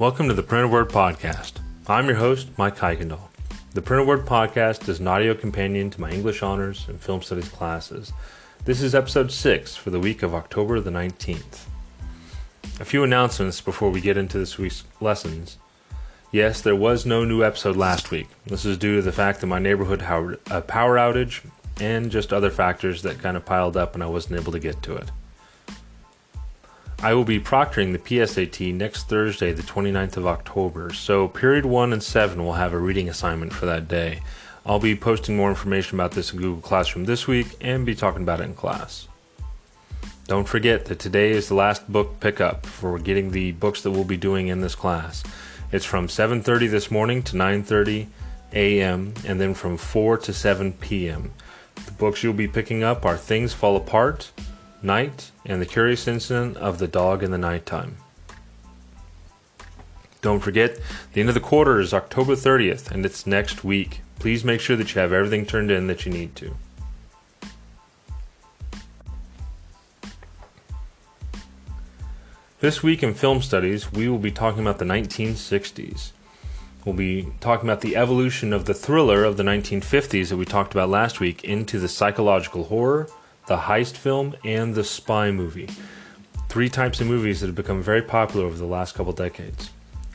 Welcome to the Printed Word Podcast. I'm your host, Mike Kuykendall. The Printed Word Podcast is an audio companion to my English honors and film studies classes. This is episode 6 for the week of October the 19th. A few announcements before we get into this week's lessons. Yes, there was no new episode last week. This is due to the fact that my neighborhood had a power outage and just other factors that kind of piled up and I wasn't able to get to it. I will be proctoring the PSAT next Thursday, the 29th of October, so period 1 and 7 will have a reading assignment for that day. I'll be posting more information about this in Google Classroom this week and be talking about it in class. Don't forget that today is the last book pickup for getting the books that we'll be doing in this class. It's from 7:30 this morning to 9:30 a.m. and then from 4 to 7 p.m. The books you'll be picking up are Things Fall Apart, Night, and The Curious Incident of the Dog in the Nighttime. Don't forget, the end of the quarter is October 30th, and it's next week. Please make sure that you have everything turned in that you need to. This week in film studies, we will be talking about the 1960s. We'll be talking about the evolution of the thriller of the 1950s that we talked about last week into the psychological horror, the heist film, and the spy movie. Three types of movies that have become very popular over the last couple decades.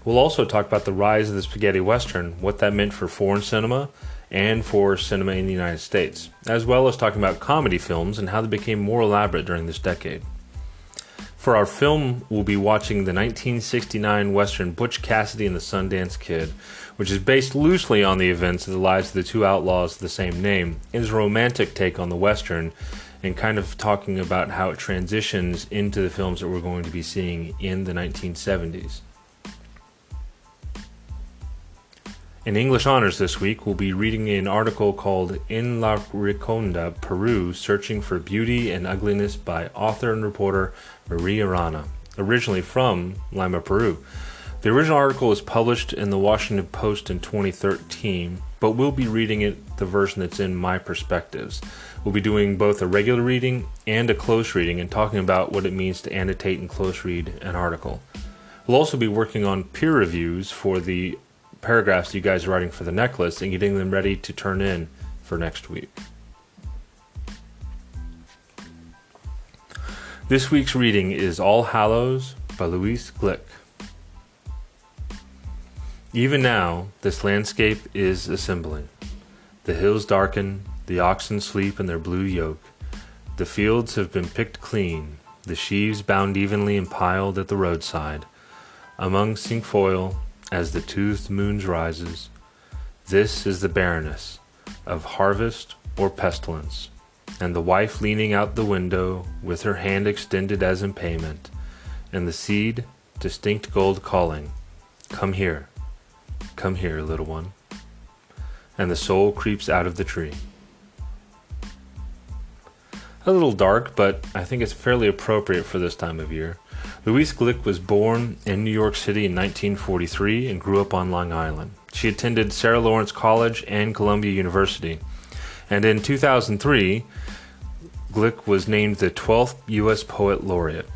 We'll also talk about the rise of the spaghetti western, what that meant for foreign cinema and for cinema in the United States, as well as talking about comedy films and how they became more elaborate during this decade. For our film, we'll be watching the 1969 Western Butch Cassidy and the Sundance Kid, which is based loosely on the events of the lives of the two outlaws of the same name. It is a romantic take on the Western and kind of talking about how it transitions into the films that we're going to be seeing in the 1970s. In English Honors this week, we'll be reading an article called In La Rinconada, Peru Searching for Beauty and Ugliness by author and reporter Maria Arana, originally from Lima, Peru. The original article was published in the Washington Post in 2013, but we'll be reading it the version that's in My Perspectives. We'll be doing both a regular reading and a close reading and talking about what it means to annotate and close read an article. We'll also be working on peer reviews for the paragraphs you guys are writing for the necklace and getting them ready to turn in for next week. This week's reading is All Hallows by Louise Glück. Even now, this landscape is assembling. The hills darken, the oxen sleep in their blue yoke. The fields have been picked clean, the sheaves bound evenly and piled at the roadside. Among cinquefoil as the toothed moon rises. This is the barrenness of harvest or pestilence, and the wife leaning out the window with her hand extended as in payment, and the seed distinct gold calling, Come here, come here, little one. And the soul creeps out of the tree. A little dark, but I think it's fairly appropriate for this time of year. Louise Glück was born in New York City in 1943 and grew up on Long Island. She attended Sarah Lawrence College and Columbia University. And in 2003, Glück was named the 12th U.S. Poet Laureate.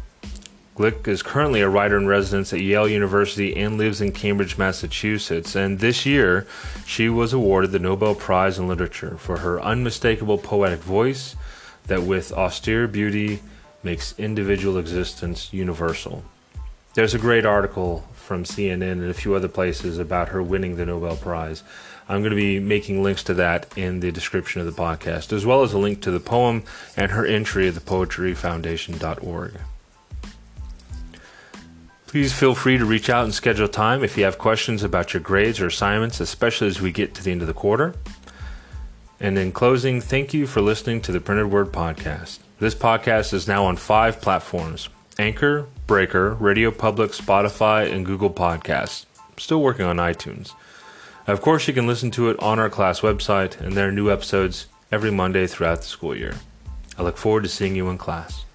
Glück is currently a writer in residence at Yale University and lives in Cambridge, Massachusetts. And this year, she was awarded the Nobel Prize in Literature for her unmistakable poetic voice that, with austere beauty, makes individual existence universal. There's a great article from CNN and a few other places about her winning the Nobel Prize. I'm going to be making links to that in the description of the podcast, as well as a link to the poem and her entry at thepoetryfoundation.org. Please feel free to reach out and schedule time if you have questions about your grades or assignments, especially as we get to the end of the quarter. And in closing, thank you for listening to the Printed Word Podcast. This podcast is now on five platforms Anchor, Breaker, Radio Public, Spotify, and Google Podcasts. still working on iTunes. Of course, you can listen to it on our class website, and there are new episodes every Monday throughout the school year. I look forward to seeing you in class.